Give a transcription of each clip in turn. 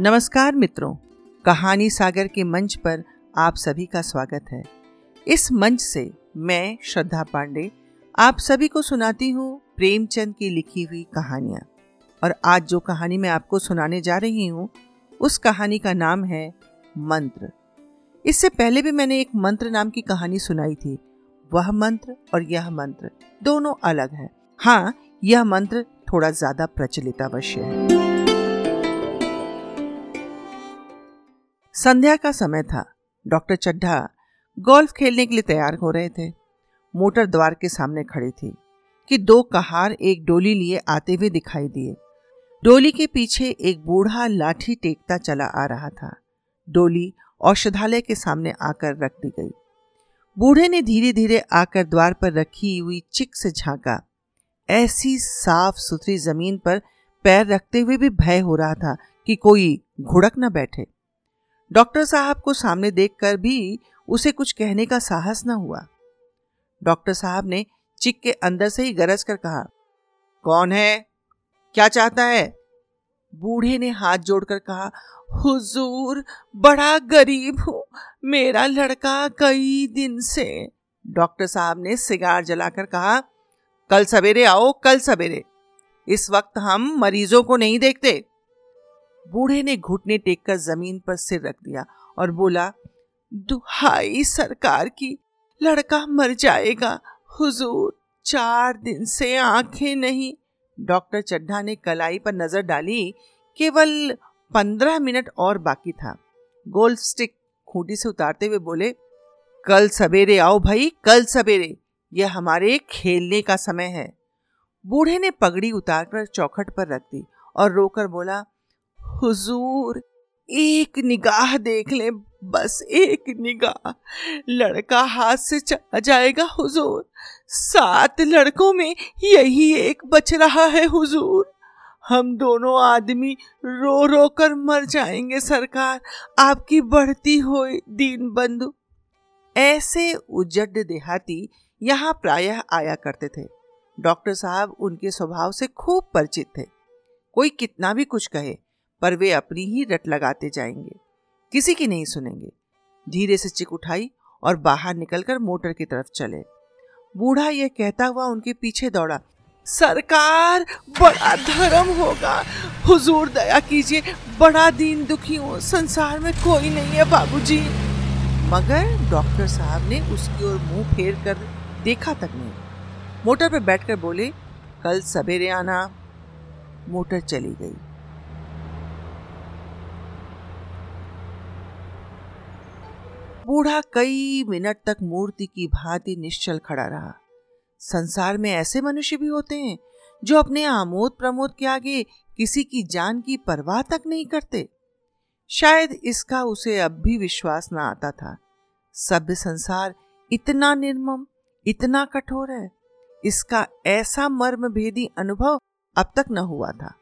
नमस्कार मित्रों, कहानी सागर के मंच पर आप सभी का स्वागत है। इस मंच से मैं, श्रद्धा पांडे, आप सभी को सुनाती हूँ प्रेमचंद की लिखी हुई कहानियाँ। और आज जो कहानी मैं आपको सुनाने जा रही हूँ, उस कहानी का नाम है मंत्र। इससे पहले भी मैंने एक मंत्र नाम की कहानी सुनाई थी। वह मंत्र और यह मंत्र दोनों अलग है। हाँ यह मंत्र थोड़ा ज़्यादा प्रचलित अवश्य है। संध्या का समय था। डॉक्टर चड्ढा गोल्फ खेलने के लिए तैयार हो रहे थे। मोटर द्वार के सामने खड़ी थी कि दो कहार एक डोली लिए आते हुए दिखाई दिए। डोली के पीछे एक बूढ़ा लाठी टेकता चला आ रहा था। डोली औषधालय के सामने आकर रख दी गई। बूढ़े ने धीरे धीरे आकर द्वार पर रखी हुई चिक से झांका। ऐसी साफ़ सुथरी ज़मीन पर पैर रखते हुए भी भय हो रहा था कि कोई घुड़क न बैठे। डॉक्टर साहब को सामने देखकर भी उसे कुछ कहने का साहस न हुआ। डॉक्टर साहब ने चिक के अंदर से ही गरज कर कहा, कौन है? क्या चाहता है? बूढ़े ने हाथ जोड़कर कहा, हुजूर, बड़ा गरीब हूँ, मेरा लड़का कई दिन से डॉक्टर साहब ने सिगार जलाकर कहा, कल सवेरे आओ, कल सवेरे। इस वक्त हम मरीजों को नहीं देखते। बूढ़े ने घुटने टेक कर ज़मीन पर सिर रख दिया और बोला, दुहाई सरकार की, लड़का मर जाएगा। हुजूर, चार दिन से आँखें नहीं। डॉक्टर चड्ढा ने कलाई पर नज़र डाली, केवल पंद्रह मिनट और बाकी था। गोल्फ स्टिक खूंटी से उतारते हुए बोले, कल सवेरे आओ भाई, कल सवेरे। यह हमारे खेलने का समय है। बूढ़े ने पगड़ी उतारकर चौखट पर रख दी और रोकर बोला हुजूर, एक निगाह देख ले, बस एक निगाह। लड़का हाथ से चला जाएगा हुजूर। सात लड़कों में यही एक बच रहा है हुजूर। हम दोनों आदमी रो रो कर मर जाएँगे सरकार। आपकी बढ़ती हो दीन बंधु। ऐसे उजड देहाती यहाँ प्रायः आया करते थे। डॉक्टर साहब उनके स्वभाव से खूब परिचित थे। कोई कितना भी कुछ कहे पर वे अपनी ही रट लगाते जाएँगे। किसी की नहीं सुनेंगे। धीरे से चिक उठाई और बाहर निकलकर मोटर की तरफ़ चले। बूढ़ा यह कहता हुआ उनके पीछे दौड़ा, सरकार, बड़ा धर्म होगा। हुजूर, दया कीजिए, बड़ा दीन दुखी हूँ। संसार में कोई नहीं है, बाबूजी। मगर डॉक्टर साहब ने उसकी ओर मुँह फेर कर देखा तक नहीं। मोटर पर बैठकर बोले, कल सवेरे आना। मोटर चली गई। बूढ़ा कई मिनट तक मूर्ति की भांति निश्चल खड़ा रहा। संसार में ऐसे मनुष्य भी होते हैं, जो अपने आमोद प्रमोद के आगे किसी की जान की परवाह तक नहीं करते। शायद इसका उसे अब भी विश्वास ना आता था। सभ्य संसार इतना निर्मम, इतना कठोर है। इसका ऐसा मर्म भेदी अनुभव अब तक न हुआ था।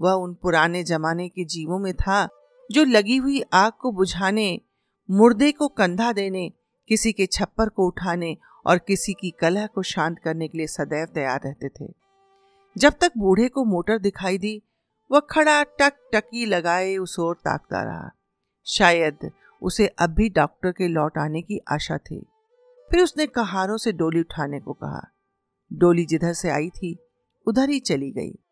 वह उन पुराने जमाने के जीवों में था, जो लगी हुई आग को बुझाने मुर्दे को कंधा देने, किसी के छप्पर को उठाने और किसी की कलह को शांत करने के लिए सदैव तैयार रहते थे। जब तक बूढ़े को मोटर दिखाई दी, वह खड़ा टक टकी लगाए उस ओर ताकता रहा। शायद उसे अब भी डॉक्टर के लौट आने की आशा थी। फिर उसने कहारों से डोली उठाने को कहा। डोली जिधर से आई थी, उधर ही चली गई।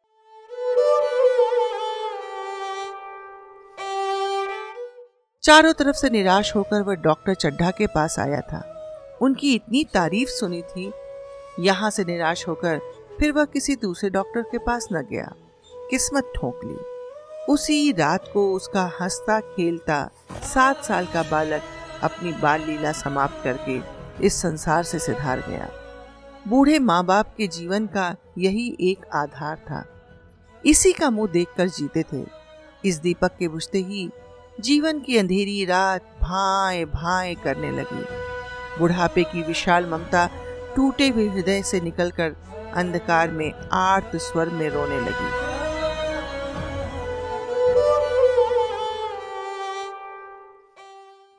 चारों तरफ़ से निराश होकर वह डॉक्टर चड्ढा के पास आया था। उनकी इतनी तारीफ़ सुनी थी। यहाँ से निराश होकर फिर वह किसी दूसरे डॉक्टर के पास न गया। किस्मत ठोक ली। उसी रात को उसका हंसता खेलता सात साल का बालक अपनी बाल लीला समाप्त करके इस संसार से सिधार गया। बूढ़े माँ बाप के जीवन का यही एक आधार था। इसी का मुँह देखकर जीते थे। इस दीपक के बुझते ही जीवन की अंधेरी रात भाए भाए करने लगी। बुढ़ापे की विशाल ममता टूटे हुए हृदय से निकलकर अंधकार में आर्त स्वर में रोने लगी।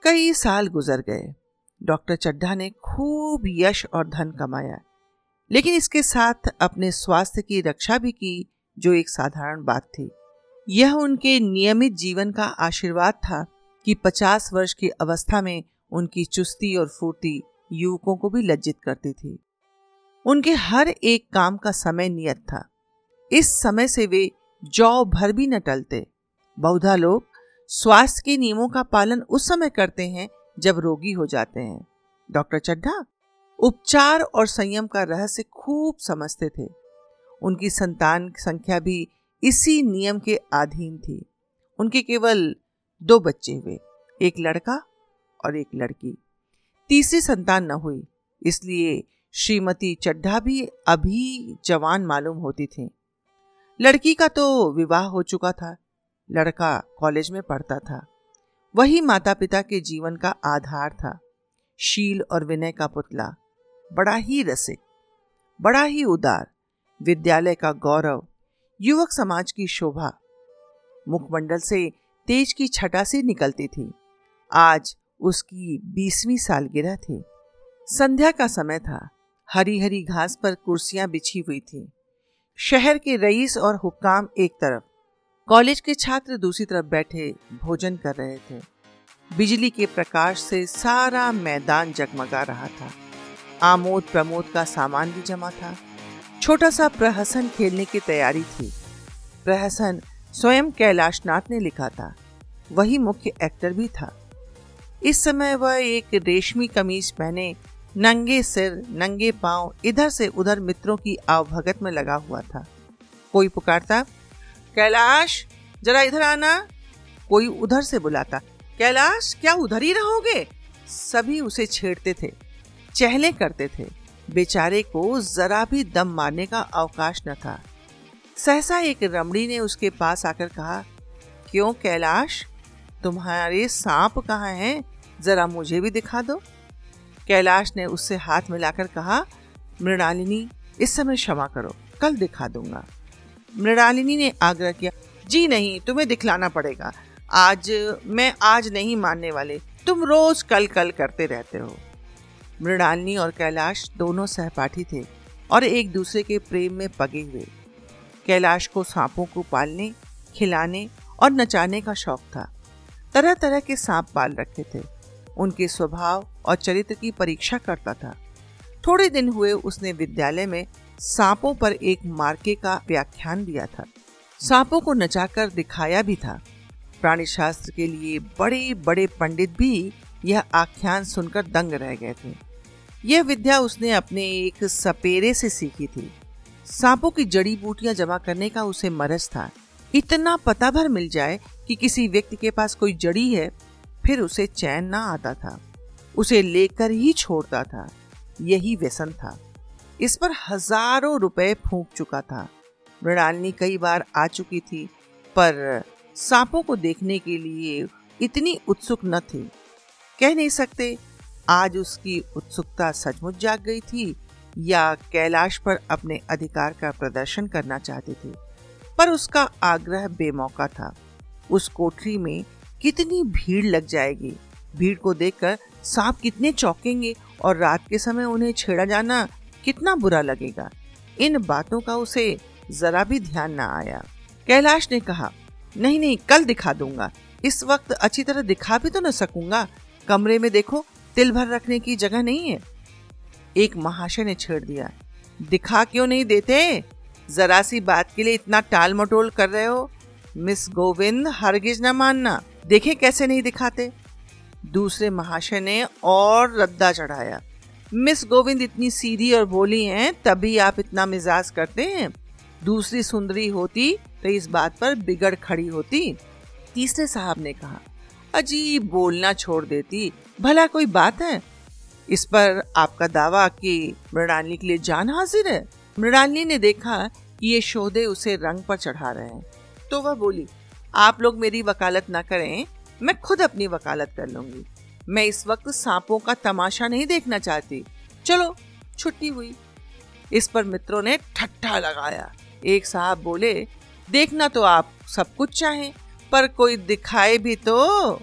कई साल गुजर गए। डॉक्टर चड्ढा ने खूब यश और धन कमाया। लेकिन इसके साथ अपने स्वास्थ्य की रक्षा भी की, जो एक साधारण बात थी। यह उनके नियमित जीवन का आशीर्वाद था कि 50 वर्ष की अवस्था में उनकी चुस्ती और फूर्ति युवकों को भी लज्जित करती थी। उनके हर एक काम का समय नियत था। इस समय से वे जौ भर भी न टलते। बहुधा लोग स्वास्थ्य के नियमों का पालन उस समय करते हैं जब रोगी हो जाते हैं। डॉक्टर चड्ढा, उपचार और संयम का रहस्य खूब समझते थे। उनकी संतान संख्या भी इसी नियम के अधीन थी। उनके केवल दो बच्चे हुए, एक लड़का और एक लड़की। तीसरी संतान न हुई, इसलिए श्रीमती चड्ढा भी अभी जवान मालूम होती थी। लड़की का तो विवाह हो चुका था, लड़का कॉलेज में पढ़ता था। वही माता पिता के जीवन का आधार था। शील और विनय का पुतला, बड़ा ही रसिक, बड़ा ही उदार, विद्यालय का गौरव युवक समाज की शोभा। मुखमंडल से तेज की छटा से निकलती थी। आज उसकी बीसवीं सालगिरह थी। संध्या का समय था। हरी हरी घास पर कुर्सियाँ बिछी हुई थी। शहर के रईस और हुक्काम एक तरफ़। कॉलेज के छात्र दूसरी तरफ़ बैठे भोजन कर रहे थे। बिजली के प्रकाश से सारा मैदान जगमगा रहा था। आमोद प्रमोद का सामान भी जमा था। छोटा सा प्रहसन खेलने की तैयारी थी। प्रहसन स्वयं कैलाशनाथ ने लिखा था। वही मुख्य एक्टर भी था। इस समय वह एक रेशमी कमीज पहने, नंगे सिर, नंगे पाँव, इधर से उधर मित्रों की आवभगत में लगा हुआ था। कोई पुकारता, कैलाश, जरा इधर आना। कोई उधर से बुलाता, कैलाश, क्या उधर ही रहोगे? सभी उसे छेड़ते थे, चहले करते थे। बेचारे को जरा भी दम मारने का अवकाश न था। सहसा एक रमणी ने उसके पास आकर कहा, क्यों कैलाश? तुम्हारे सांप कहाँ हैं? जरा मुझे भी दिखा दो। कैलाश ने उससे हाथ मिलाकर कहा, मृणालिनी, इस समय क्षमा करो, कल दिखा दूँगा। मृणालिनी ने आग्रह किया, जी नहीं, तुम्हें दिखलाना पड़ेगा। आज, मैं आज नहीं मानने वाले। तुम रोज कल कल करते रहते हो। मृणालिनी और कैलाश दोनों सहपाठी थे और एक दूसरे के प्रेम में पगे हुए। कैलाश को सांपों को पालने, खिलाने और नचाने का शौक था। तरह तरह के सांप पाल रखे थे। उनके स्वभाव और चरित्र की परीक्षा करता था। थोड़े दिन हुए उसने विद्यालय में सांपों पर एक मार्के का व्याख्यान दिया था। सांपों को नचाकर दिखाया भी था। प्राणी शास्त्र के लिए बड़े बड़े पंडित भी यह आख्यान सुनकर दंग रह गए थे। यह विद्या उसने अपने एक सपेरे से सीखी थी। सांपों की जड़ी बूटियाँ जमा करने का उसे मरज था। इतना पता भर मिल जाए कि किसी व्यक्ति के पास कोई जड़ी है, फिर उसे चैन ना आता था। उसे लेकर ही छोड़ता था। यही व्यसन था। इस पर हज़ारों रुपए फूंक चुका था। मृणालिनी कई बार आ चुकी थी, पर सांपों को देखने के लिए इतनी उत्सुक न थी। कह नहीं सकते आज उसकी उत्सुकता सचमुच जाग गई थी या कैलाश पर अपने अधिकार का प्रदर्शन करना चाहती थी। पर उसका आग्रह बेमौका था। उस कोठरी में कितनी भीड़ लग जाएगी? भीड़ को देखकर सांप कितने चौंकेंगे और रात के समय उन्हें छेड़ा जाना कितना बुरा लगेगा? इन बातों का उसे जरा भी ध्यान ना आया। कैलाश ने कहा, नहीं नहीं, कल दिखा दूँगा। इस वक्त अच्छी तरह दिखा भी तो न सकूँगा। कमरे में देखो तिल भर रखने की जगह नहीं है। एक महाशय ने छेड़ दिया। दिखा क्यों नहीं देते? जरा सी बात के लिए इतना टाल मटोल कर रहे हो? मिस गोविंद, हरगिज न मानना। देखे कैसे नहीं दिखाते। दूसरे महाशय ने और रद्दा चढ़ाया। मिस गोविंद इतनी सीधी और बोली हैं, तभी आप इतना मिजाज करते हैं। दूसरी सुंदरी होती तो इस बात पर बिगड़ खड़ी होती। तीसरे साहब ने कहा अजीब बोलना छोड़ देती। भला कोई बात है? इस पर आपका दावा कि मृणाली के लिए जान हाजिर है? मृणाली ने देखा कि ये शोधे उसे रंग पर चढ़ा रहे हैं। तो वह बोली, आप लोग मेरी वकालत ना करें, मैं खुद अपनी वकालत कर लूँगी। मैं इस वक्त सांपों का तमाशा नहीं देखना चाहती। चलो, छुट्टी हुई। इस पर मित्रों ने ठट्ठा लगाया। एक साहब बोले, देखना तो आप सब कुछ चाहें। पर कोई दिखाए भी तो।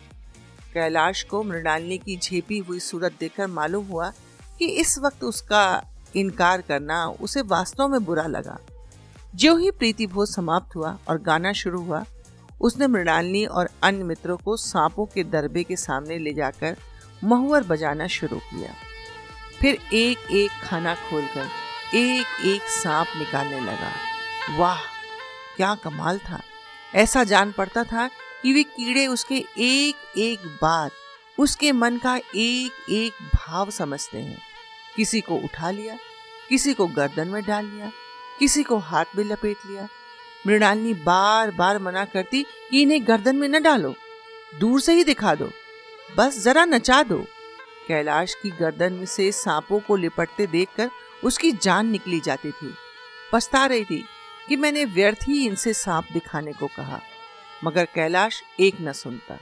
कैलाश को मृणालिनी की झेपी हुई सूरत देखकर मालूम हुआ कि इस वक्त उसका इनकार करना उसे वास्तव में बुरा लगा। जो ही प्रीति भोज समाप्त हुआ और गाना शुरू हुआ, उसने मृणालिनी और अन्य मित्रों को सांपों के दरबे के सामने ले जाकर महुअर बजाना शुरू किया। फिर एक एक खाना खोलकर एक एक सांप निकालने लगा। वाह, क्या कमाल था। ऐसा जान पड़ता था कि वे कीड़े उसके एक एक बात उसके मन का एक एक भाव समझते हैं। किसी को उठा लिया, किसी को गर्दन में डाल लिया, किसी को हाथ में लपेट लिया। मृणालिनी बार बार मना करती कि इन्हें गर्दन में न डालो, दूर से ही दिखा दो, बस जरा नचा दो। कैलाश की गर्दन से सांपों को लिपटते देखकर उसकी जान निकली जाती थी, पछता रही थी। कि मैंने व्यर्थ ही इनसे सांप दिखाने को कहा, मगर कैलाश एक न सुनता।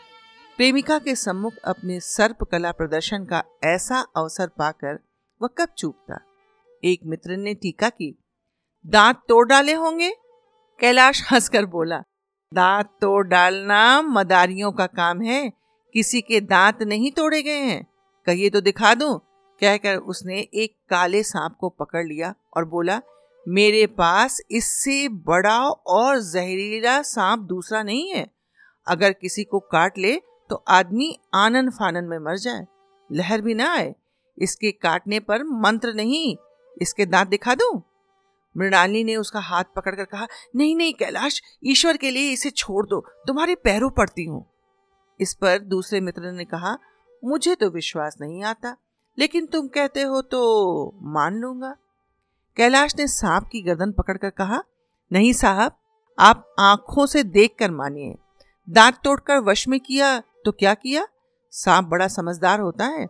प्रेमिका के सम्मुख अपने सर्प कला प्रदर्शन का ऐसा अवसर पाकर वह कब चूकता? एक मित्र ने टीका की, दांत तोड़ डाले होंगे? कैलाश हंसकर बोला, दांत तोड़ डालना मदारियों का काम है, किसी के दांत नहीं तोड़े गए हैं। कहिए तो दिखा दूँ। कहकर उसने एक काले सांप को पकड़ लिया और बोला मेरे पास इससे बड़ा और जहरीला सांप दूसरा नहीं है। अगर किसी को काट ले तो आदमी आनन फानन में मर जाए। लहर भी ना आए। इसके काटने पर मंत्र नहीं। इसके दांत दिखा दू? मृणाली ने उसका हाथ पकड़कर कहा, नहीं नहीं, कैलाश, ईश्वर के लिए इसे छोड़ दो। तुम्हारे पैरों पड़ती हूँ। इस पर दूसरे मित्र ने कहा, मुझे तो विश्वास नहीं आता, लेकिन तुम कहते हो तो मान लूँगा। कैलाश ने सांप की गर्दन पकड़कर कहा, नहीं साहब, आप आँखों से देखकर मानिए। दांत तोड़कर वश में किया तो क्या किया? सांप बड़ा समझदार होता है।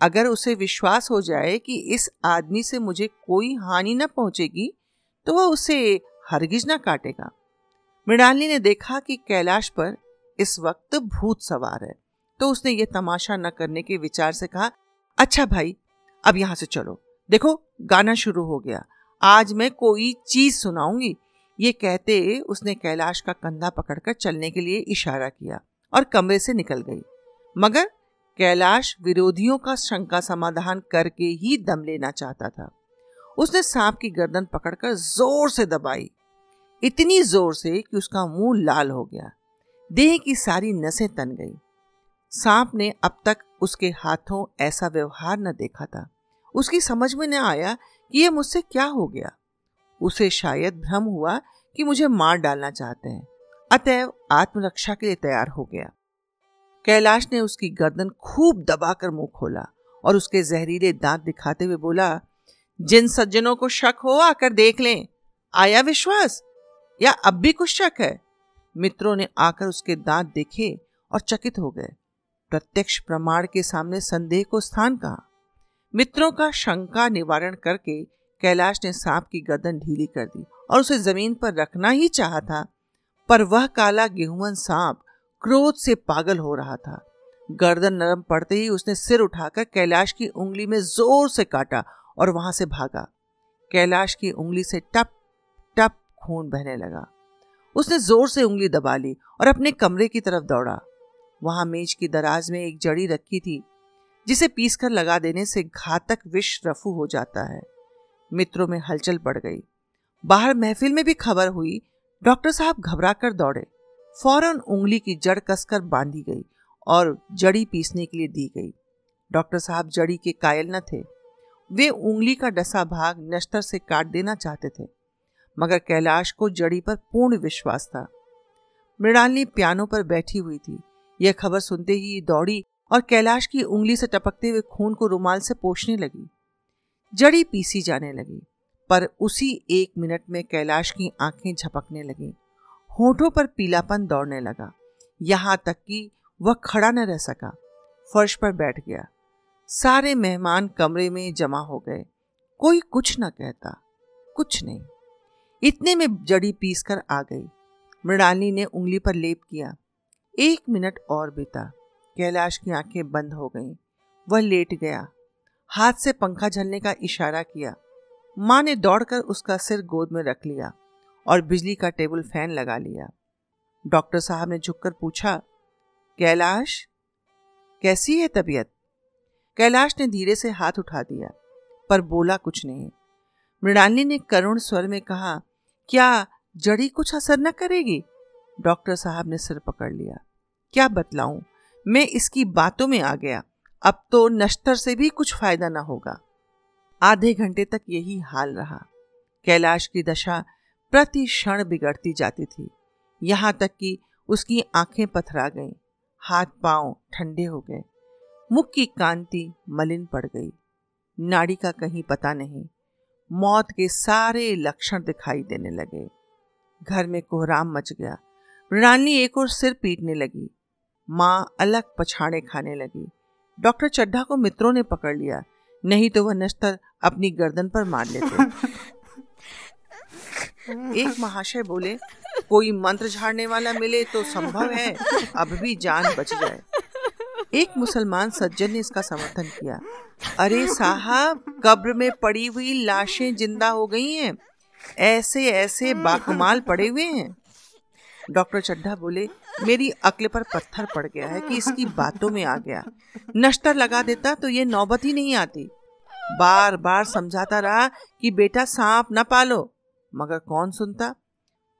अगर उसे विश्वास हो जाए कि इस आदमी से मुझे कोई हानि न पहुंचेगी तो वह उसे हरगिज न काटेगा। मृणाली ने देखा कि कैलाश पर इस वक्त भूत सवार है तो उसने ये तमाशा न करने के विचार से कहा अच्छा भाई, अब यहाँ से चलो। देखो, गाना शुरू हो गया। आज मैं कोई चीज़ सुनाऊँगी। ये कहते उसने कैलाश का कंधा पकड़कर चलने के लिए इशारा किया और कमरे से निकल गई। मगर कैलाश विरोधियों का शंका समाधान करके ही दम लेना चाहता था। उसने सांप की गर्दन पकड़कर ज़ोर से दबाई। इतनी ज़ोर से कि उसका मुँह लाल हो गया। देह की सारी नसें तन गई। सांप ने अब तक उसके हाथों ऐसा व्यवहार न देखा था। उसकी समझ में न आया कि यह मुझसे क्या हो गया। उसे शायद भ्रम हुआ कि मुझे मार डालना चाहते हैं। अतएव आत्मरक्षा के लिए तैयार हो गया। कैलाश ने उसकी गर्दन खूब दबाकर मुँह खोला और उसके जहरीले दांत दिखाते हुए बोला, जिन सज्जनों को शक हो, आकर देख लें। आया विश्वास? या अब भी कुछ शक है? मित्रों ने आकर उसके दांत देखे और चकित हो गए। प्रत्यक्ष प्रमाण के सामने संदेह को स्थान कहा। मित्रों का शंका निवारण करके कैलाश ने सांप की गर्दन ढीली कर दी और उसे ज़मीन पर रखना ही चाहा था, पर वह काला गेहूँ सांप क्रोध से पागल हो रहा था। गर्दन नरम पड़ते ही उसने सिर उठाकर कैलाश की उंगली में ज़ोर से काटा और वहाँ से भागा। कैलाश की उंगली से टप टप खून बहने लगा। उसने ज़ोर से उंगली दबा ली और अपने कमरे की तरफ़ दौड़ा। वहाँ मेज की दराज में एक जड़ी रखी थी जिसे पीसकर लगा देने से घातक विष रफू हो जाता है। मित्रों में हलचल पड़ गई। बाहर महफिल में भी खबर हुई, डॉक्टर साहब घबरा कर दौड़े। फ़ौरन उंगली की जड़ कसकर बांधी गई और जड़ी पीसने के लिए दी गई। डॉक्टर साहब जड़ी के कायल न थे। वे उंगली का डसा भाग नश्तर से काट देना चाहते थे, मगर कैलाश को जड़ी पर पूर्ण विश्वास था। मृणालिनी पियानो पर बैठी हुई थी। यह खबर सुनते ही दौड़ी और कैलाश की उंगली से टपकते हुए खून को रुमाल से पोषने लगी। जड़ी पीसी जाने लगी, पर उसी एक मिनट में कैलाश की आँखें झपकने लगी। होठों पर पीलापन दौड़ने लगा। यहाँ तक कि वह खड़ा न रह सका। फर्श पर बैठ गया। सारे मेहमान कमरे में जमा हो गए। कोई कुछ न कहता। कुछ नहीं। इतने में जड़ी पीस कर आ गई। मृणाली ने उंगली पर लेप किया। एक मिनट और बीता। कैलाश की आँखें बंद हो गईं। वह लेट गया। हाथ से पंखा झलने का इशारा किया। माँ ने दौड़कर उसका सिर गोद में रख लिया और बिजली का टेबल फ़ैन लगा लिया। डॉक्टर साहब ने झुककर पूछा, कैलाश, कैसी है तबीयत? कैलाश ने धीरे से हाथ उठा दिया, पर बोला कुछ नहीं। मृणालिनी ने करुण स्वर में कहा, क्या जड़ी कुछ असर न करेगी? डॉक्टर साहब ने सिर पकड़ लिया। क्या बतलाऊं? मैं इसकी बातों में आ गया। अब तो नश्तर से भी कुछ फ़ायदा ना होगा। आधे घंटे तक यही हाल रहा। कैलाश की दशा प्रति क्षण बिगड़ती जाती थी। यहाँ तक कि उसकी आँखें पथरा गईं, हाथ पाँव ठंडे हो गए। मुख की कांति मलिन पड़ गई। नाड़ी का कहीं पता नहीं। मौत के सारे लक्षण दिखाई देने लगे। घर में कोहराम मच गया। मृणालिनी एक और सिर पीटने लगी। माँ अलग पछाड़े खाने लगी। डॉक्टर चड्ढा को मित्रों ने पकड़ लिया। नहीं तो वह नश्तर अपनी गर्दन पर मार लेते। एक महाशय बोले, कोई मंत्र झाड़ने वाला मिले तो संभव है, अब भी जान बच जाए। एक मुसलमान सज्जन ने इसका समर्थन किया। अरे साहब, कब्र में पड़ी हुई लाशें ज़िंदा हो गई हैं। ऐसे ऐसे बाकमाल पड़े हुए हैं। डॉक्टर चड्ढा बोले, मेरी अक्ल पर पत्थर पड़ गया है कि इसकी बातों में आ गया। नश्तर लगा देता तो ये नौबत ही नहीं आती। बार बार समझाता रहा कि बेटा सांप न पालो, मगर कौन सुनता?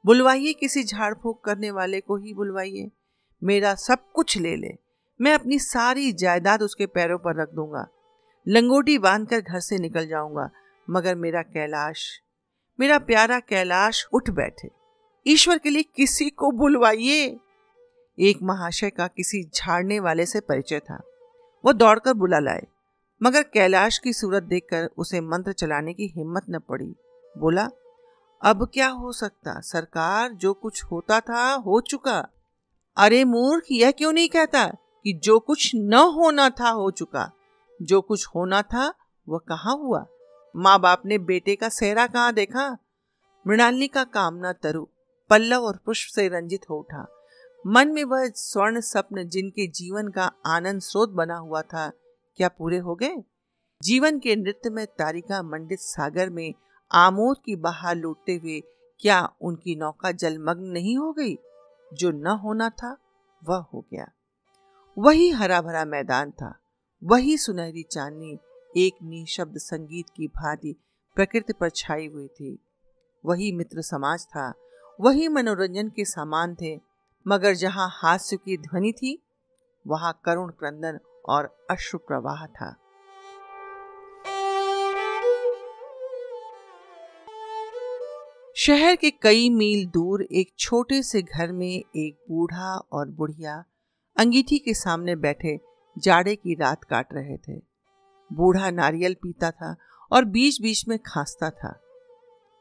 बुलवाइए किसी झाड़ फूक करने वाले को ही बुलवाइए। मेरा सब कुछ ले ले। मैं अपनी सारी जायदाद उसके पैरों पर रख दूँगा। लंगोटी बांधकर घर से निकल जाऊँगा, मगर मेरा कैलाश, मेरा प्यारा कैलाश उठ बैठे। ईश्वर के लिए किसी को बुलवाइए। एक महाशय का किसी झाड़ने वाले से परिचय था। वो दौड़कर बुला लाए, मगर कैलाश की सूरत देखकर उसे मंत्र चलाने की हिम्मत न पड़ी। बोला, अब क्या हो सकता? सरकार जो कुछ होता था, हो चुका। अरे मूर्ख, यह क्यों नहीं कहता कि जो कुछ न होना था, हो चुका? जो कुछ होना था, वह कहाँ हुआ? माँ बाप ने बेटे का सेहरा कहाँ देखा? मृणालिनी का कामना तरु पल्लव और पुष्प से रंजित हो उठा। मन में वह स्वर्ण स्वप्न जिनके जीवन का आनंद स्रोत बना हुआ था, क्या पूरे हो गए? जीवन के नृत्य में तारिका मंडित सागर में आमोद की बहार लूटते हुए क्या उनकी नौका जलमग्न नहीं हो गई? जो न होना था, वह हो गया। वही हरा भरा मैदान था, वही सुनहरी चांदनी, एक निशब्द संगीत की भांति प्रकृति पर छाई हुई थी। वही मित्र समाज था वही मनोरंजन के सामान थे। मगर जहाँ हास्य की ध्वनि थी, वहाँ करुण क्रंदन और अश्रु प्रवाह था। शहर के कई मील दूर एक छोटे से घर में एक बूढ़ा और बुढ़िया अंगीठी के सामने बैठे जाड़े की रात काट रहे थे। बूढ़ा नारियल पीता था और बीच बीच में खांसता था।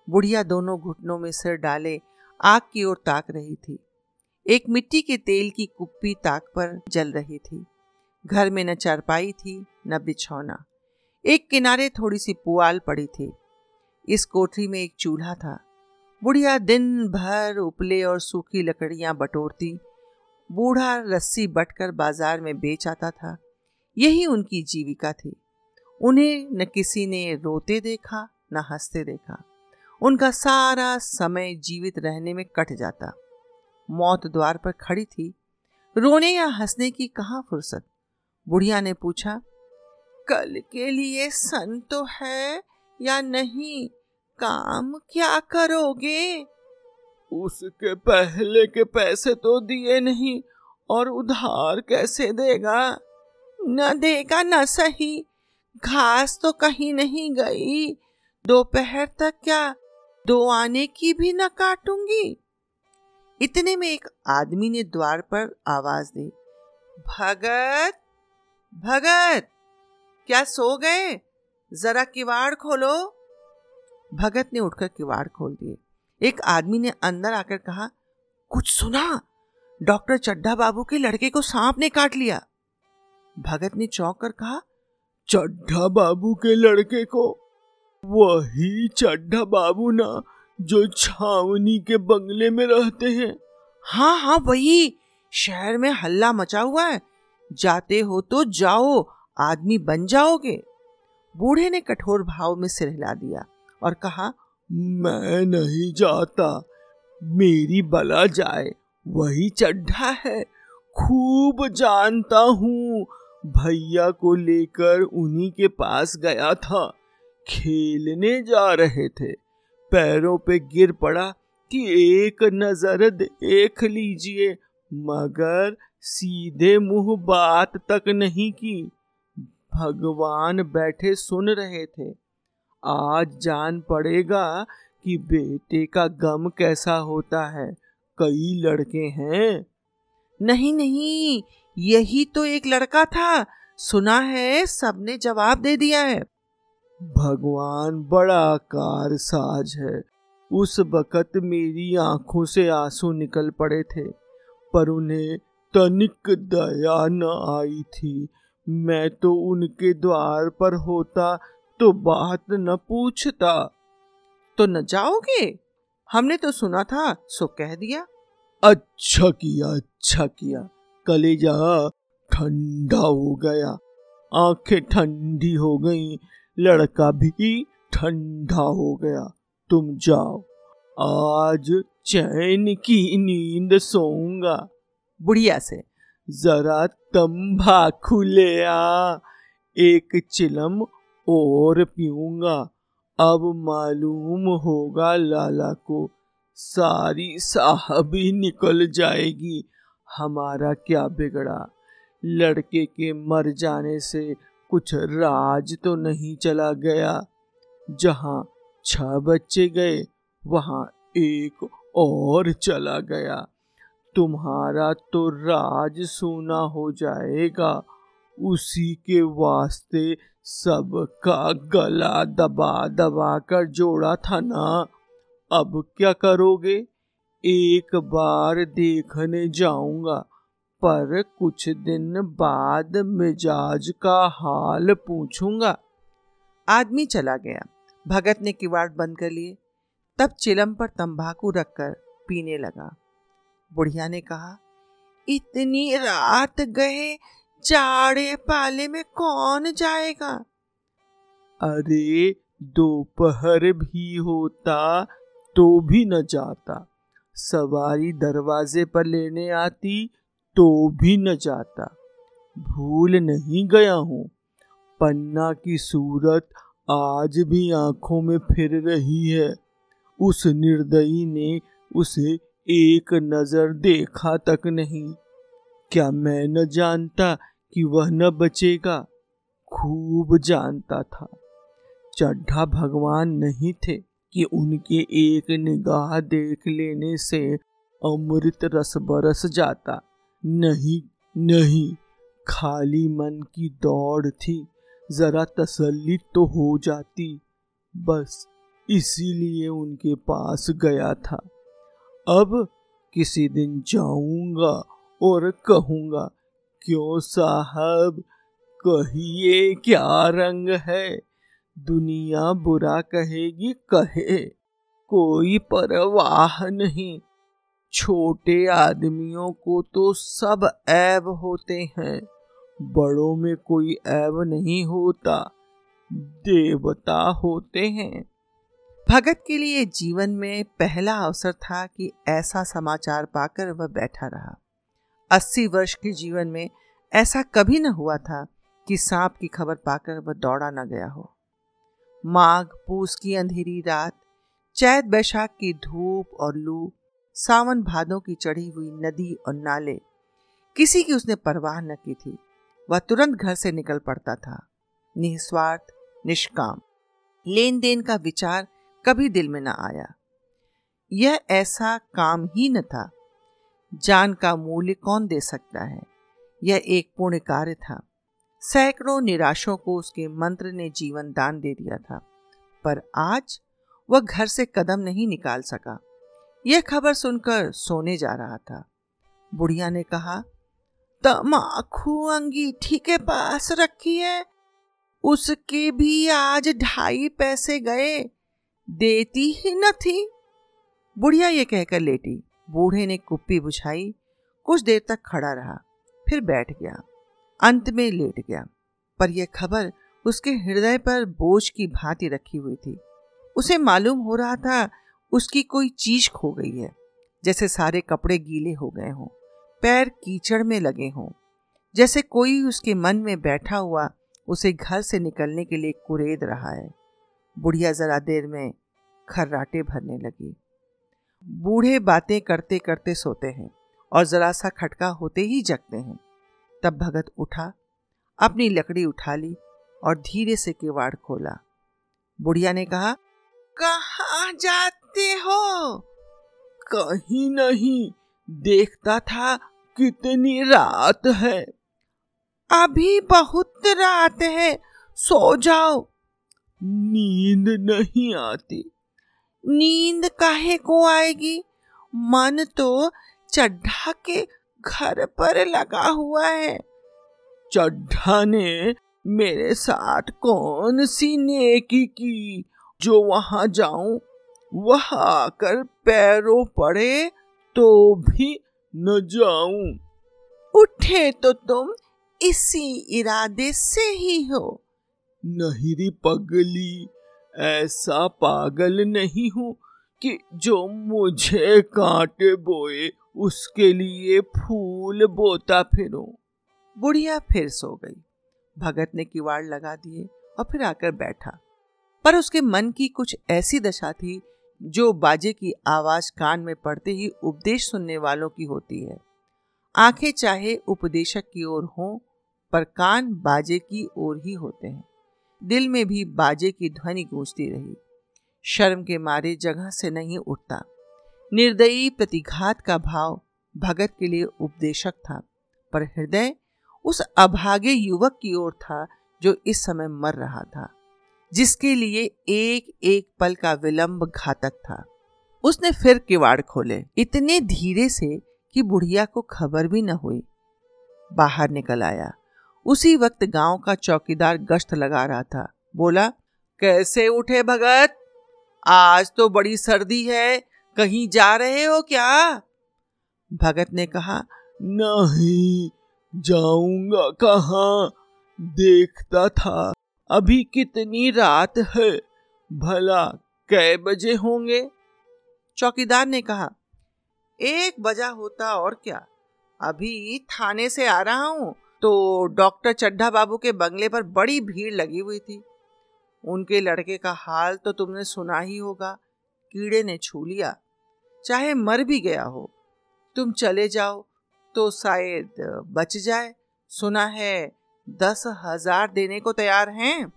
बुढ़िया दोनों घुटनों में सिर डाले आग की ओर ताक रही थी। एक मिट्टी के तेल की कुप्पी ताक पर जल रही थी। घर में न चारपाई थी, न बिछौना। एक किनारे थोड़ी सी पुआल पड़ी थी। इस कोठरी में एक चूल्हा था। बुढ़िया दिन भर उपले और सूखी लकड़ियाँ बटोरती, बूढ़ा रस्सी बटकर बाज़ार में बेच आता था। यही उनकी जीविका थी। उन्हें न किसी ने रोते देखा, न हँसते देखा। उनका सारा समय जीवित रहने में कट जाता। मौत द्वार पर खड़ी थी। रोने या हंसने की कहाँ फुर्सत? बुढ़िया ने पूछा, कल के लिए सन तो है या नहीं? काम क्या करोगे? उसके पहले के पैसे तो दिए नहीं, और उधार कैसे देगा? न देगा न सही। घास तो कहीं नहीं गई। दोपहर तक क्या दो आने की भी न काटूँगी। इतने में एक आदमी ने द्वार पर आवाज़ दी, भगत भगत, क्या सो गए? जरा किवाड़ खोलो। भगत ने उठकर किवाड़ खोल दिए। एक आदमी ने अंदर आकर कहा, कुछ सुना? डॉक्टर चड्ढा बाबू के लड़के को सांप ने काट लिया। भगत ने चौंक कर कहा, चड्ढा बाबू के लड़के को? वही चड्ढा बाबू ना जो छावनी के बंगले में रहते हैं। हाँ हाँ वही। शहर में हल्ला मचा हुआ है। जाते हो तो जाओ आदमी बन जाओगे। बूढ़े ने कठोर भाव में सिर हिला दिया और कहा मैं नहीं जाता। मेरी बला जाए वही चड्ढा है। खूब जानता हूँ भैया को लेकर उन्हीं के पास गया था। खेलने जा रहे थे। पैरों पे गिर पड़ा कि एक नज़र देख लीजिए, मगर सीधे मुँह बात तक नहीं की। भगवान बैठे सुन रहे थे। आज जान पड़ेगा कि बेटे का गम कैसा होता है। कई लड़के हैं। नहीं नहीं, यही तो एक लड़का था। सुना है, सबने जवाब दे दिया है। भगवान बड़ा कार साज है। उस वक़्त मेरी आँखों से आँसू निकल पड़े थे पर उन्हें तनिक दया न आई थी। मैं तो उनके द्वार पर होता तो बात न पूछता। तो न जाओगे? हमने तो सुना था सो कह दिया। अच्छा किया अच्छा किया। कलेजा ठंडा हो गया। आँखें ठंडी हो गई लड़का भी ठंडा हो गया। तुम जाओ। आज चैन की नींद सोऊँगा। बुढ़िया से, जरा तंबाकू ले आ। एक चिलम और पीऊँगा। अब मालूम होगा लाला को, सारी साहबी निकल जाएगी। हमारा क्या बिगड़ा? लड़के के मर जाने से कुछ राज तो नहीं चला गया। जहाँ छह बच्चे गए, वहाँ एक और चला गया। तुम्हारा तो राज सोना हो जाएगा। उसी के वास्ते सबका गला दबा दबा कर जोड़ा था ना। अब क्या करोगे? एक बार देखने जाऊँगा। पर कुछ दिन बाद मिजाज का हाल पूछूँगा। आदमी चला गया। भगत ने किवाड़ बंद कर लिए। तब चिलम पर तंबाकू रखकर पीने लगा। बुढ़िया ने कहा, इतनी रात गए, जाड़े पाले में कौन जाएगा? अरे, दोपहर भी होता तो भी न जाता। सवारी दरवाजे पर लेने आती तो भी न जाता। भूल नहीं गया हूँ। पन्ना की सूरत आज भी आँखों में फिर रही है। उस निर्दयी ने उसे एक नज़र देखा तक नहीं। क्या मैं न जानता कि वह न बचेगा? खूब जानता था। चड्ढा भगवान नहीं थे कि उनके एक निगाह देख लेने से अमृत रस बरस जाता। नहीं नहीं। खाली मन की दौड़ थी, जरा तसल्ली तो हो जाती। बस इसीलिए उनके पास गया था। अब किसी दिन जाऊँगा और कहूँगा, क्यों साहब, कहिए क्या रंग है? दुनिया बुरा कहेगी, कहे। कोई परवाह नहीं। छोटे आदमियों को तो सब ऐब होते हैं। बड़ों में कोई ऐब नहीं होता, देवता होते हैं। भगत के लिए जीवन में पहला अवसर था कि ऐसा समाचार पाकर वह बैठा रहा। अस्सी वर्ष के जीवन में ऐसा कभी न हुआ था कि सांप की खबर पाकर वह दौड़ा न गया हो। माघ, पूस की अंधेरी रात, चैत बैशाख की धूप और लू सावन भादों की चढ़ी हुई नदी और नाले। किसी की उसने परवाह न की थी। वह तुरंत घर से निकल पड़ता था। निस्वार्थ, निष्काम। लेन देन का विचार कभी दिल में न आया। यह ऐसा काम ही न था। जान का मूल्य कौन दे सकता है? यह एक पुण्य कार्य था। सैकड़ों निराशों को उसके मंत्र ने जीवन दान दे दिया था। पर आज वह घर से कदम नहीं निकाल सका। यह खबर सुनकर सोने जा रहा था। बुढ़िया ने कहा, तमाखू अंगीठी के पास रखी है। उसके भी आज ढाई पैसे गए, देती ही न थी। बुढ़िया ये कहकर लेटी। बूढ़े ने कुप्पी बुझाई। कुछ देर तक खड़ा रहा, फिर बैठ गया। अंत में लेट गया। पर यह खबर उसके हृदय पर बोझ की भांति रखी हुई थी। उसे मालूम हो रहा था उसकी कोई चीज़ खो गई है, जैसे सारे कपड़े गीले हो गए हों, पैर कीचड़ में लगे हों, जैसे कोई उसके मन में बैठा हुआ उसे घर से निकलने के लिए कुरेद रहा है। बुढ़िया जरा देर में खर्राटे भरने लगी। बूढ़े बातें करते करते सोते हैं और जरा सा खटका होते ही जगते हैं। तब भगत उठा, अपनी लकड़ी उठा ली और धीरे से किवाड़ खोला। बुढ़िया ने कहा कहा जाते हो? कहीं नहीं, देखता था कितनी रात है। अभी बहुत रात है, सो जाओ। नींद नहीं आती। नींद काहे को आएगी? मन तो चड्ढा के घर पर लगा हुआ है। चड्ढा ने मेरे साथ कौन सी नेकी की? जो वहाँ जाऊँ वह आकर पैरों पड़े तो भी न जाऊँ। उठे तो तुम इसी इरादे से ही हो। नहीं पगली ऐसा पागल नहीं हूँ कि जो मुझे कांटे बोए उसके लिए फूल बोता फिरूं। बुढ़िया फिर सो गई। भगत ने किवाड़ लगा दिए और फिर आकर बैठा। पर उसके मन की कुछ ऐसी दशा थी जो बाजे की आवाज़ कान में पड़ते ही उपदेश सुनने वालों की होती है। आँखें चाहे उपदेशक की ओर हों, पर कान बाजे की ओर ही होते हैं। दिल में भी बाजे की ध्वनि गूंजती रही। शर्म के मारे जगह से नहीं उठता। निर्दयी प्रतिघात का भाव भगत के लिए उपदेशक था, पर हृदय उस अभागे युवक की ओर था जो इस समय मर रहा था। जिसके लिए एक एक पल का विलंब घातक था। उसने फिर किवाड़ खोले, इतने धीरे से कि बुढ़िया को खबर भी न हुई। बाहर निकल आया। उसी वक्त गाँव का चौकीदार गश्त लगा रहा था। बोला, कैसे उठे भगत? आज तो बड़ी सर्दी है। कहीं जा रहे हो क्या? भगत ने कहा, नहीं, जाऊँगा कहा? देखता था। अभी कितनी रात है? भला कै बजे होंगे? चौकीदार ने कहा, एक बजा होता और क्या? अभी थाने से आ रहा हूँ तो डॉक्टर चड्ढा बाबू के बंगले पर बड़ी भीड़ लगी हुई थी। उनके लड़के का हाल तो तुमने सुना ही होगा। कीड़े ने छू लिया। चाहे मर भी गया हो। तुम चले जाओ तो शायद बच जाए। सुना है दस हज़ार देने को तैयार हैं।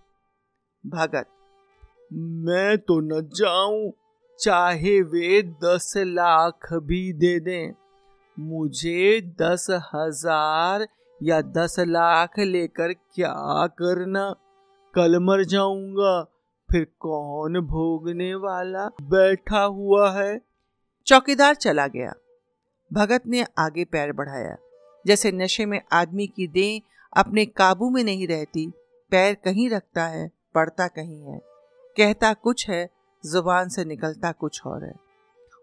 भगत, मैं तो न जाऊँ, चाहे वे दस लाख भी दे दें। मुझे दस हज़ार या दस लाख लेकर क्या करना? कल मर जाऊँगा, फिर कौन भोगने वाला बैठा हुआ है? चौकीदार चला गया। भगत ने आगे पैर बढ़ाया। जैसे नशे में आदमी की देह अपने काबू में नहीं रहती, पैर कहीं रखता है पड़ता कहीं है। कहता कुछ है, ज़ुबान से निकलता कुछ और है।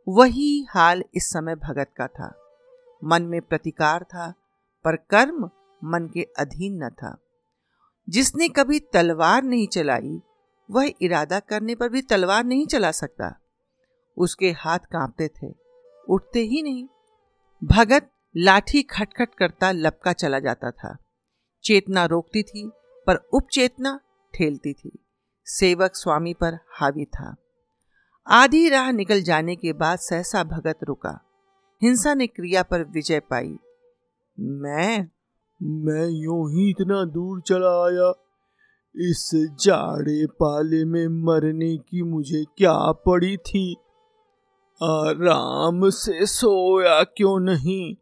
वही हाल इस समय भगत का था। मन में प्रतिकार था, पर कर्म मन के अधीन न था। जिसने कभी तलवार नहीं चलाई, वह इरादा करने पर भी तलवार नहीं चला सकता। उसके हाथ कांपते थे, उठते ही नहीं। भगत लाठी खटखट करता लपका चला जाता था। चेतना रोकती थी, पर उपचेतना ठेलती थी। सेवक स्वामी पर हावी था। आधी राह निकल जाने के बाद सहसा भगत रुका। हिंसा ने क्रिया पर विजय पाई। मैं मैं यूँ ही इतना दूर चला आया। इस जाड़े पाले में मरने की मुझे क्या पड़ी थी? आराम से सोया क्यों नहीं?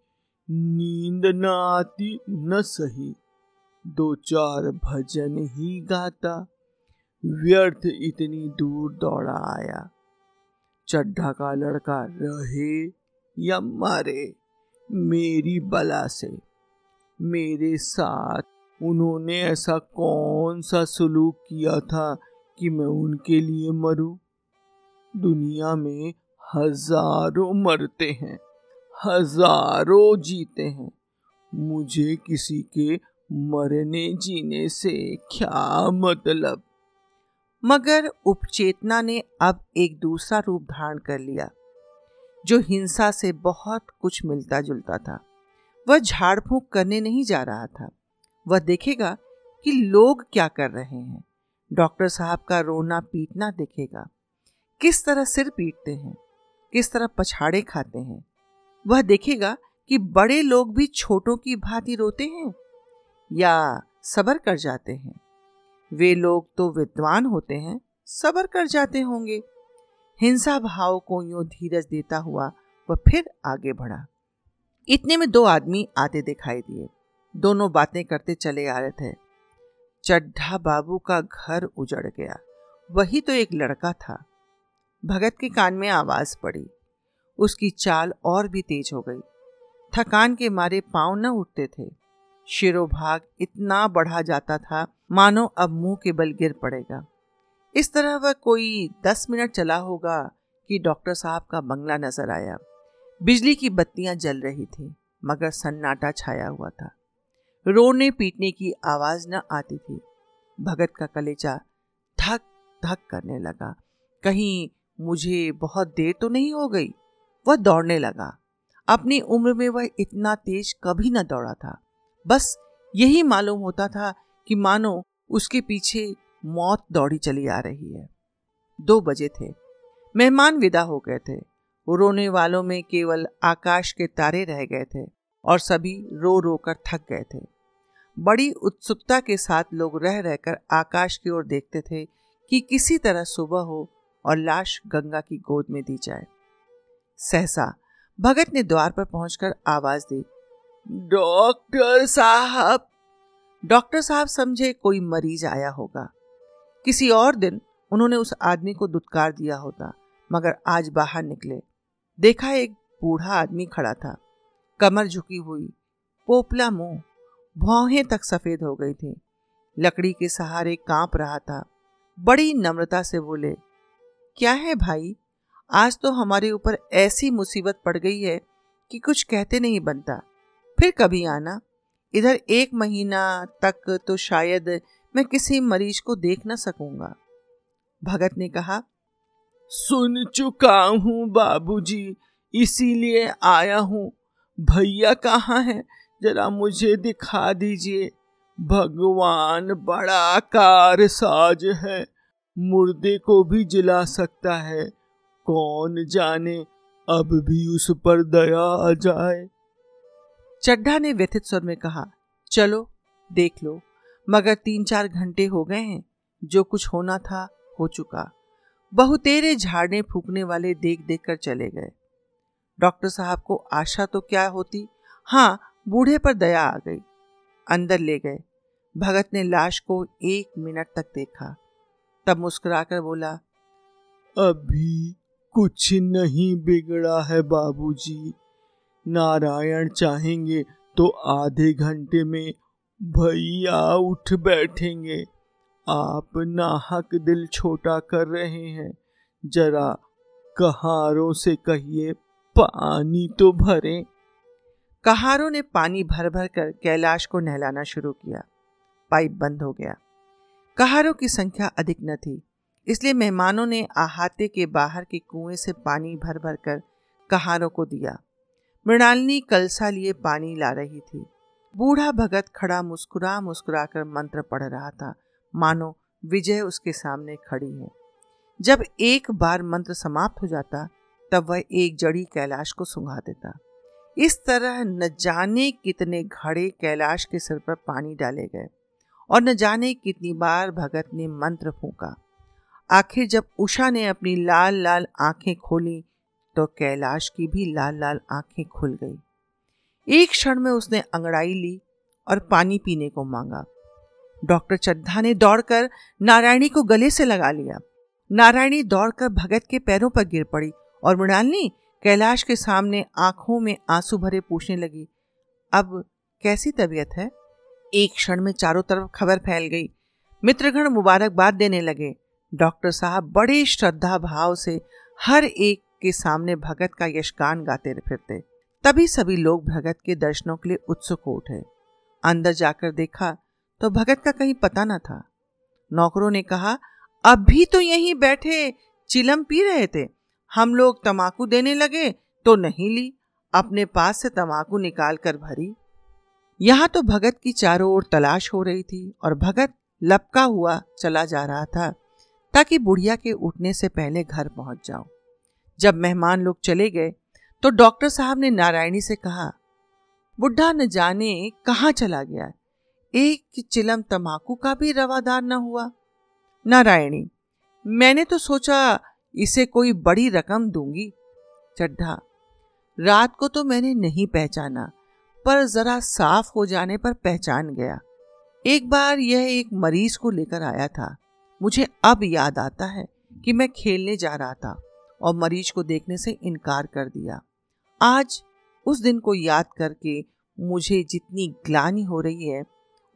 नींद न आती, न सही। दो चार भजन ही गाता, व्यर्थ इतनी दूर दौड़ा आया चड्ढा का लड़का रहे या मारे, मेरी बला से, मेरे साथ। उन्होंने ऐसा कौन सा सलूक किया था कि मैं उनके लिए मरूं? दुनिया में हज़ारों मरते हैं, हज़ारों जीते हैं। मुझे किसी के मरने जीने से क्या मतलब? मगर उपचेतना ने अब एक दूसरा रूप धारण कर लिया, जो हिंसा से बहुत कुछ मिलता जुलता था। वह झाड़ फूक करने नहीं जा रहा था। वह देखेगा कि लोग क्या कर रहे हैं। डॉक्टर साहब का रोना पीटना देखेगा। किस तरह सिर पीटते हैं, किस तरह पछाड़े खाते हैं। वह देखेगा कि बड़े लोग भी छोटों की भांति रोते हैं। या सबर कर जाते हैं। वे लोग तो विद्वान होते हैं, सबर कर जाते होंगे। हिंसा भाव को यूँ धीरज देता हुआ वह फिर आगे बढ़ा। इतने में दो आदमी आते दिखाई दिए। दोनों बातें करते चले आ रहे थे। चड्ढा बाबू का घर उजड़ गया। वही तो एक लड़का था। भगत के कान में आवाज़ पड़ी। उसकी चाल और भी तेज हो गई। थकान के मारे पाँव न उठते थे। शिरोभाग इतना बढ़ा जाता था, मानो अब मुँह के बल गिर पड़ेगा। इस तरह वह कोई दस मिनट चला होगा कि डॉक्टर साहब का बंगला नज़र आया। बिजली की बत्तियाँ जल रही थी, मगर सन्नाटा छाया हुआ था। रोने पीटने की आवाज़ न आती थी। भगत का कलेजा धक धक करने लगा। कहीं मुझे बहुत देर तो नहीं हो गई? वह दौड़ने लगा। अपनी उम्र में वह इतना तेज कभी न दौड़ा था। बस यही मालूम होता था कि मानो उसके पीछे मौत दौड़ी चली आ रही है। दो बजे थे। मेहमान विदा हो गए थे। रोने वालों में केवल आकाश के तारे रह गए थे और सभी रो रो कर थक गए थे। बड़ी उत्सुकता के साथ लोग रह रहकर आकाश की ओर देखते थे कि किसी तरह सुबह हो और लाश गंगा की गोद में दी जाए। सहसा भगत ने द्वार पर पहुंचकर आवाज़ दी डॉक्टर साहब। डॉक्टर साहब समझे कोई मरीज़ आया होगा। किसी और दिन उन्होंने उस आदमी को दुत्कार दिया होता, मगर आज बाहर निकले। देखा एक बूढ़ा आदमी खड़ा था। कमर झुकी हुई, पोपला मुँह, भौहें तक सफ़ेद हो गई थी। लकड़ी के सहारे काँप रहा था। बड़ी नम्रता से बोले, क्या है भाई? आज तो हमारे ऊपर ऐसी मुसीबत पड़ गई है कि कुछ कहते नहीं बनता। फिर कभी आना। इधर एक महीना तक तो शायद मैं किसी मरीज़ को देख न सकूँगा। भगत ने कहा, सुन चुका हूँ बाबूजी, इसीलिए आया हूँ। भैया कहाँ है? जरा मुझे दिखा दीजिए। भगवान बड़ा कार साज है। मुर्दे को भी जिला सकता है। कौन जाने, अब भी उस पर दया आ जाए। चड्ढा ने व्यथित स्वर में कहा, चलो, देख लो। मगर तीन चार घंटे हो गए हैं। जो कुछ होना था, हो चुका। बहुतेरे झाड़ने फूकने वाले देख देख कर चले गए। डॉक्टर साहब को आशा तो क्या होती? हाँ बूढ़े पर दया आ गई। अंदर ले गए। भगत ने लाश को एक मिनट तक देखा। तब मुस्कुराकर बोला, अभी कुछ नहीं बिगड़ा है बाबूजी। नारायण चाहेंगे तो आधे घंटे में भैया उठ बैठेंगे। आप नाहक दिल छोटा कर रहे हैं। जरा कहारों से कहिए, पानी तो भरे। कहारों ने पानी भर भर कर कैलाश को नहलाना शुरू किया। पाइप बंद हो गया। कहारों की संख्या अधिक न थी, इसलिए मेहमानों ने आहाते के बाहर के कुएँ से पानी भर भर कर कहारों को दिया। मृणालिनी कलसा लिए पानी ला रही थी। बूढ़ा भगत खड़ा मुस्कुरा मुस्कुरा कर मंत्र पढ़ रहा था। मानो विजय उसके सामने खड़ी है। जब एक बार मंत्र समाप्त हो जाता, तब वह एक जड़ी कैलाश को सुंघा देता। इस तरह न जाने कितने घड़े कैलाश के सिर पर पानी डाले गए, और न जाने कितनी बार भगत ने मंत्र फूका। आखिर जब उषा ने अपनी लाल लाल आँखें खोली तो कैलाश की भी लाल लाल आँखें खुल गई। एक क्षण में उसने अंगड़ाई ली और पानी पीने को मांगा। डॉक्टर चड्ढा ने दौड़कर नारायणी को गले से लगा लिया। नारायणी दौड़कर भगत के पैरों पर गिर पड़ी और मृणालिनी कैलाश के सामने आँखों में आँसू भरे पूछने लगी, अब कैसी तबीयत है? एक क्षण में चारों तरफ़ खबर फैल गई। मित्रगण मुबारकबाद देने लगे। डॉक्टर साहब बड़े श्रद्धा भाव से हर एक के सामने भगत का यशगान गाते फिरते। तभी सभी लोग भगत के दर्शनों के लिए उत्सुक उठे। अंदर जाकर देखा तो भगत का कहीं पता न था। नौकरों ने कहा अभी तो यहीं बैठे, चिलम पी रहे थे। हम लोग तमाकू देने लगे तो नहीं ली। अपने पास से तमाकू निकाल कर भरी। यहाँ तो भगत की चारों ओर तलाश हो रही थी और भगत लपका हुआ चला जा रहा था, ताकि बुढ़िया के उठने से पहले घर पहुँच जाओ जब मेहमान लोग चले गए तो डॉक्टर साहब ने नारायणी से कहा, बुढ़ा न जाने कहाँ चला गया एक चिलम तमाकू का भी रवादार न हुआ। नारायणी, मैंने तो सोचा इसे कोई बड़ी रकम दूँगी। चड्ढा, रात को तो मैंने नहीं पहचाना, पर जरा साफ़ हो जाने पर पहचान गया। एक बार यह एक मरीज़ को लेकर आया था। मुझे अब याद आता है कि मैं खेलने जा रहा था। और मरीज़ को देखने से इनकार कर दिया। आज उस दिन को याद करके मुझे जितनी ग्लानी हो रही है,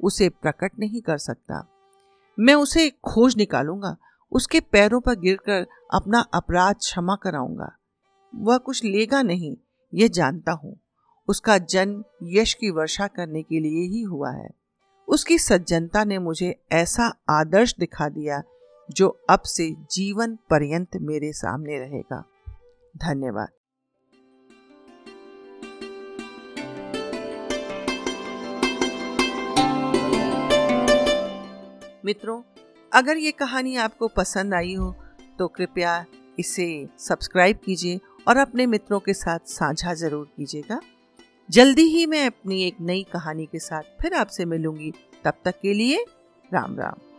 उसे प्रकट नहीं कर सकता। मैं उसे खोज निकालूँगा, उसके पैरों पर गिरकर अपना अपराध क्षमा कराऊँगा। वह कुछ लेगा नहीं, यह जानता हूँ। उसका जन्म यश की वर्षा करने के लिए ही हुआ है। उसकी सज्जनता ने मुझे ऐसा आदर्श दिखा दिया जो अब से जीवन पर्यंत मेरे सामने रहेगा। धन्यवाद। मित्रों, अगर ये कहानी आपको पसंद आई हो तो कृपया इसे सब्सक्राइब कीजिए और अपने मित्रों के साथ साझा ज़रूर कीजिएगा। जल्दी ही मैं अपनी एक नई कहानी के साथ फिर आपसे मिलूँगी। तब तक के लिए राम राम।